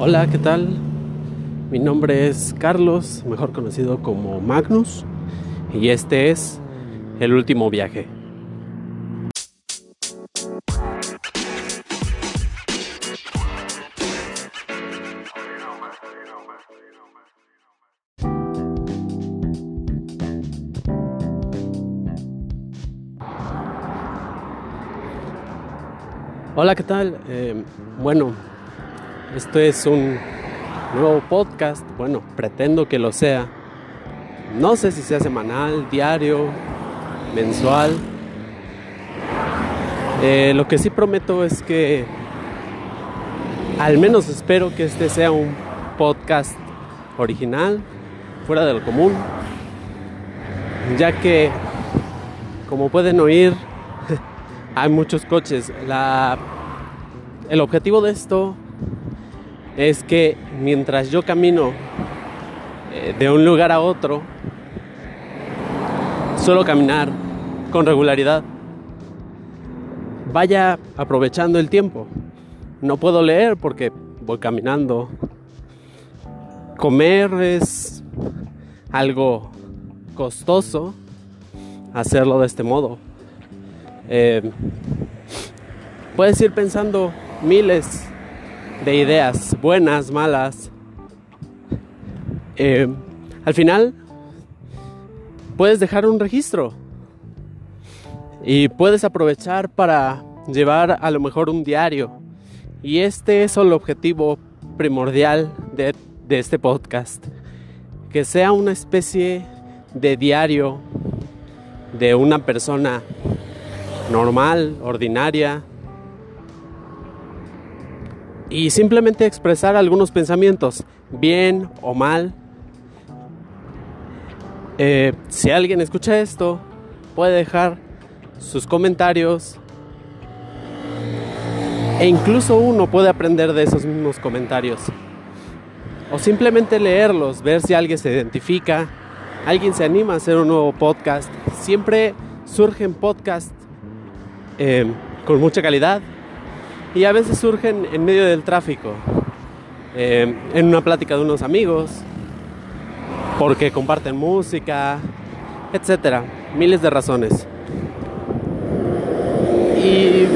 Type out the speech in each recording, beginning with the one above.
Hola, ¿qué tal? Mi nombre es Carlos, mejor conocido como Magnus, y este es El último viaje. Hola, ¿qué tal? Eh, bueno, esto es un nuevo podcast, bueno, pretendo que lo sea. No sé si sea semanal, diario, mensual. Eh, lo que sí prometo es que al menos espero que este sea un podcast original, fuera de lo común, ya que como pueden oír hay muchos coches. La, el objetivo de esto es que mientras yo camino eh, de un lugar a otro, suelo caminar con regularidad. Vaya aprovechando el tiempo. No puedo leer porque voy caminando. Comer es algo costoso hacerlo de este modo. Eh, puedes ir pensando miles de ideas, buenas, malas. Eh, al final, puedes dejar un registro y puedes aprovechar para llevar a lo mejor un diario. Y este es el objetivo primordial de, de este podcast. Que sea una especie de diario de una persona normal, ordinaria, y simplemente expresar algunos pensamientos, bien o mal. Eh, si alguien escucha esto, puede dejar sus comentarios e incluso uno puede aprender de esos mismos comentarios. O simplemente leerlos, ver si alguien se identifica, alguien se anima a hacer un nuevo podcast. Siempre surgen podcasts eh, con mucha calidad, y a veces surgen en medio del tráfico, eh, en una plática de unos amigos, porque comparten música, etcétera, miles de razones. Y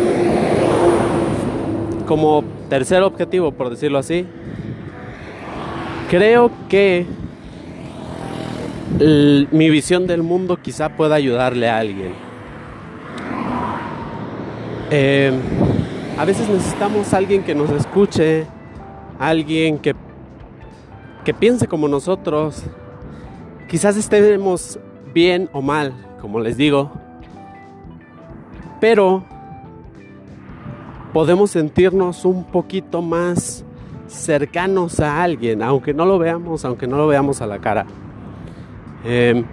como tercer objetivo, por decirlo así, creo que mi visión del mundo quizá pueda ayudarle a alguien. Eh, a veces necesitamos alguien que nos escuche, alguien que, que piense como nosotros. Quizás estemos bien o mal, como les digo, pero podemos sentirnos un poquito más cercanos a alguien, aunque no lo veamos, aunque no lo veamos a la cara. Em,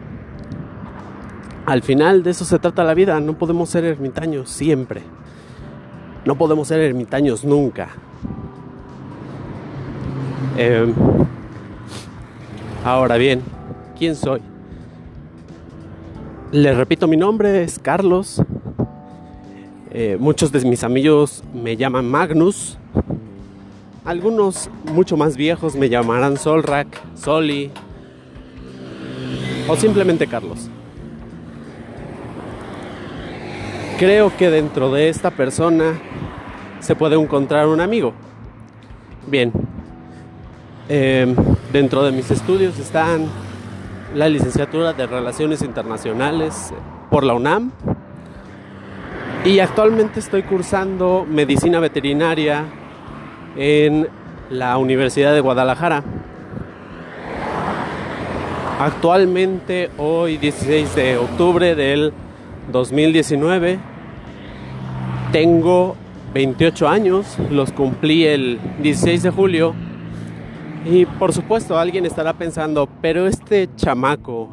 al final de eso se trata la vida, no podemos ser ermitaños siempre. No podemos ser ermitaños nunca. Em, ahora bien, ¿quién soy? Les repito, mi nombre es Carlos. Eh, muchos de mis amigos me llaman Magnus. Algunos mucho más viejos me llamarán Solrak, Soli o simplemente Carlos. Creo que dentro de esta persona se puede encontrar un amigo. Bien, em, dentro de mis estudios están la licenciatura de Relaciones Internacionales por la UNAM y actualmente estoy cursando medicina veterinaria en la Universidad de Guadalajara. Actualmente, hoy 16 de octubre del 2019, tengo 28 años, los cumplí el 16 de julio y por supuesto alguien estará pensando, pero este chamaco,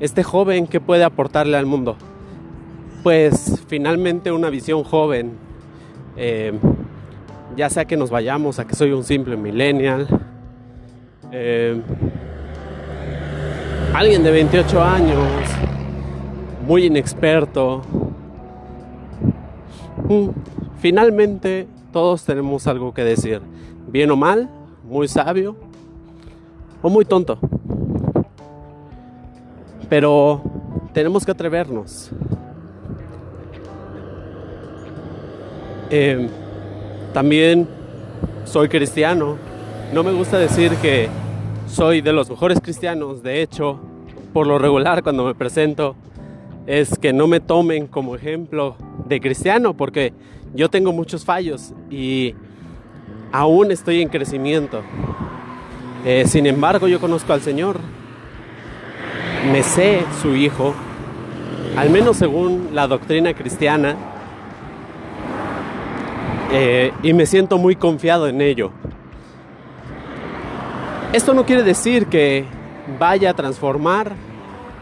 este joven, ¿qué puede aportarle al mundo? Pues finalmente una visión joven, eh, ya sea que nos vayamos a que soy un simple millennial, eh, alguien de 28 años, muy inexperto, mm, finalmente todos tenemos algo que decir, bien o mal, muy sabio o muy tonto. Pero tenemos que atrevernos. Eh, también soy cristiano. No me gusta decir que soy de los mejores cristianos. De hecho, por lo regular cuando me presento es que no me tomen como ejemplo de cristiano porque yo tengo muchos fallos y aún estoy en crecimiento. Eh, sin embargo, yo conozco al Señor, me sé su Hijo, al menos según la doctrina cristiana, eh, y me siento muy confiado en ello. Esto no quiere decir que vaya a transformar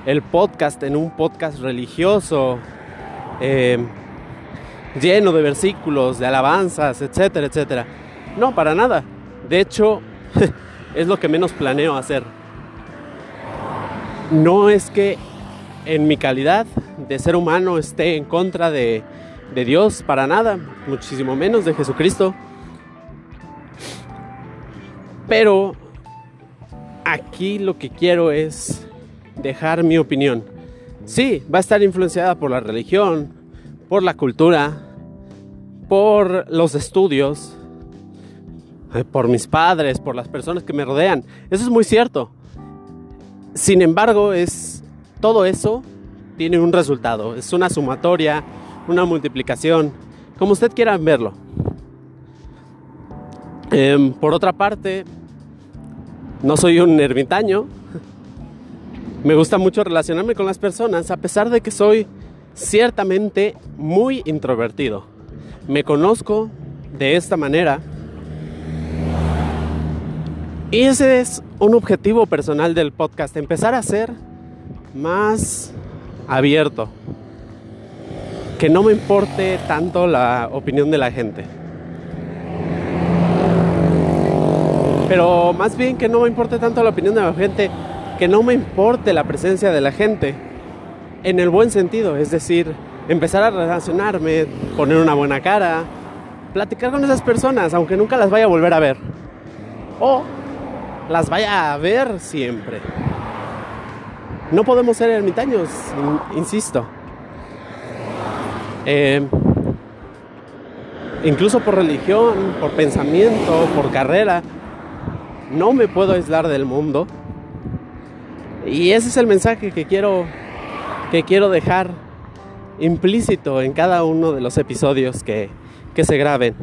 el podcast en un podcast religioso, eh, lleno de versículos, de alabanzas, etcétera, etcétera. No, para nada. De hecho, es lo que menos planeo hacer. No es que en mi calidad de ser humano esté en contra de, Dios, para nada, muchísimo menos de Jesucristo. Pero aquí lo que quiero es dejar mi opinión. Sí, va a estar influenciada por la religión, por la cultura, por los estudios, eh, por mis padres, por las personas que me rodean. Eso es muy cierto. Sin embargo, es todo eso tiene un resultado, es una sumatoria, una multiplicación, como usted quiera verlo. Em, por otra parte, no soy un ermitaño. Me gusta mucho relacionarme con las personas, a pesar de que soy ciertamente muy introvertido. Me conozco de esta manera y ese es un objetivo personal del podcast, empezar a ser más abierto. Que no me importe tanto la opinión de la gente. Pero más bien que no me importe tanto la opinión de la gente, que no me importe la presencia de la gente. En el buen sentido, es decir, empezar a relacionarme, poner una buena cara, platicar con esas personas, aunque nunca las vaya a volver a ver. O las vaya a ver siempre. No podemos ser ermitaños, insisto. Eh, incluso por religión, por pensamiento, por carrera, no me puedo aislar del mundo. Y ese es el mensaje que quiero, que quiero dejar implícito en cada uno de los episodios que, que se graben.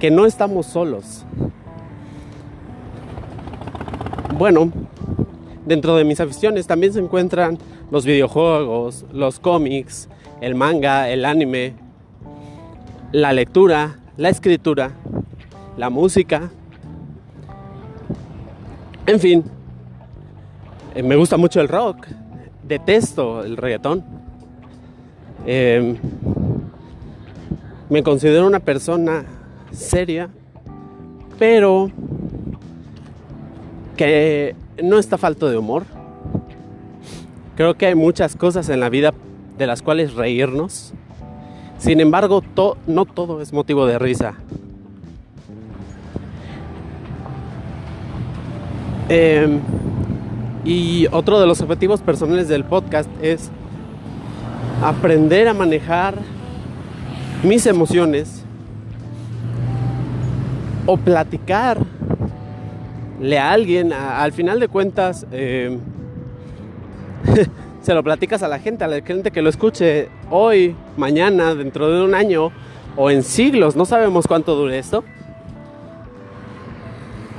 Que no estamos solos. Bueno, dentro de mis aficiones también se encuentran los videojuegos, los cómics, el manga, el anime, la lectura, la escritura, la música. En fin, eh, me gusta mucho el rock, detesto el reggaetón. Em, me considero una persona seria, pero que no está falto de humor. Creo que hay muchas cosas en la vida de las cuales reírnos. Sin embargo, no todo es motivo de risa. Em, y otro de los objetivos personales del podcast es aprender a manejar mis emociones o platicar le a alguien, al final de cuentas, eh, se lo platicas a la gente, a la gente que lo escuche hoy, mañana, dentro de un año o en siglos, no sabemos cuánto dure esto.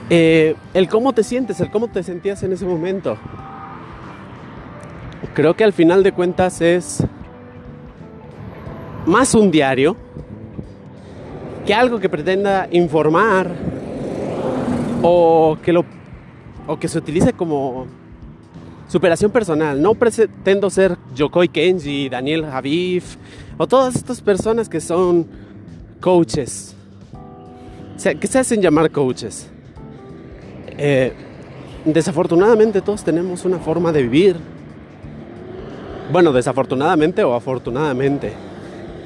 Eh, el cómo te sientes, el cómo te sentías en ese momento. Creo que al final de cuentas es más un diario que algo que pretenda informar o que, lo, o que se utilice como superación personal. No pretendo ser Yokoi Kenji, Daniel Javif o todas estas personas que son coaches, que se hacen llamar coaches. Eh, desafortunadamente todos tenemos una forma de vivir. Bueno, desafortunadamente o afortunadamente.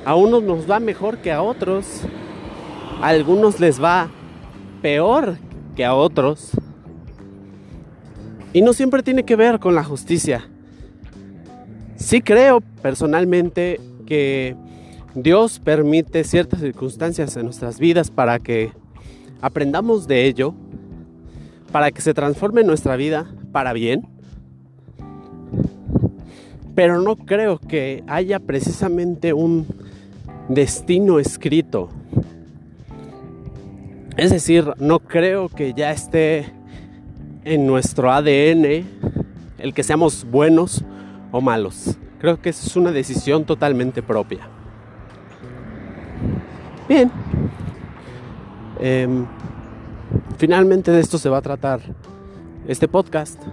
A unos nos va mejor que a otros. A algunos les va peor que a otros. Y no siempre tiene que ver con la justicia. Sí creo personalmente que Dios permite ciertas circunstancias en nuestras vidas para que aprendamos de ello, para que se transforme nuestra vida para bien. Pero no creo que haya precisamente un destino escrito. Es decir, no creo que ya esté en nuestro ADN el que seamos buenos o malos. Creo que es una decisión totalmente propia. Bien. Em, finalmente de esto se va a tratar este podcast.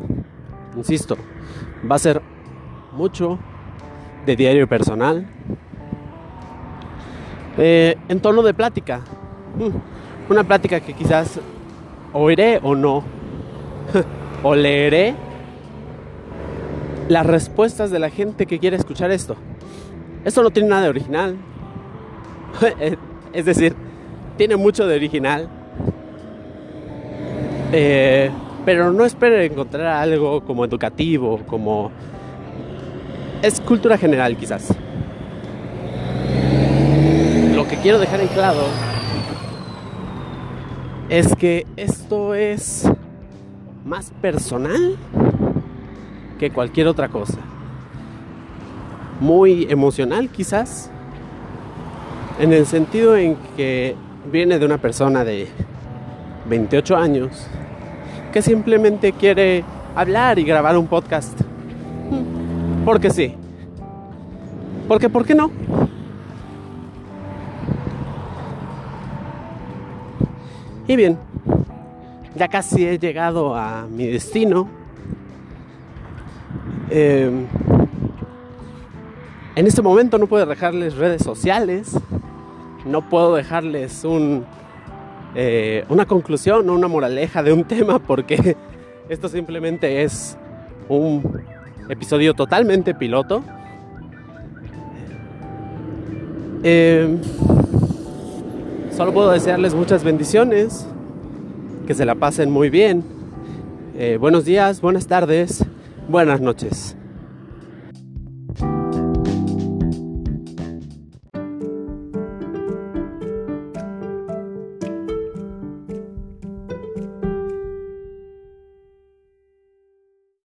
Insisto, va a ser mucho de diario personal. Eh, en tono de plática. Mm, una plática que quizás oiré o no. o leeré las respuestas de la gente que quiere escuchar esto. Esto no tiene nada de original. es decir, tiene mucho de original. Eh, pero no esperen encontrar algo como educativo, como... Es cultura general quizás. Lo que quiero dejar en claro es que esto es más personal que cualquier otra cosa. Muy emocional quizás, en el sentido en que viene de una persona de 28 años que simplemente quiere hablar y grabar un podcast. Porque sí. Porque, ¿por qué no? Y bien, ya casi he llegado a mi destino. Em, en este momento no puedo dejarles redes sociales, no puedo dejarles un, eh, una conclusión o una moraleja de un tema porque esto simplemente es un episodio totalmente piloto. Em, solo puedo desearles muchas bendiciones, que se la pasen muy bien. Eh, buenos días, buenas tardes, buenas noches.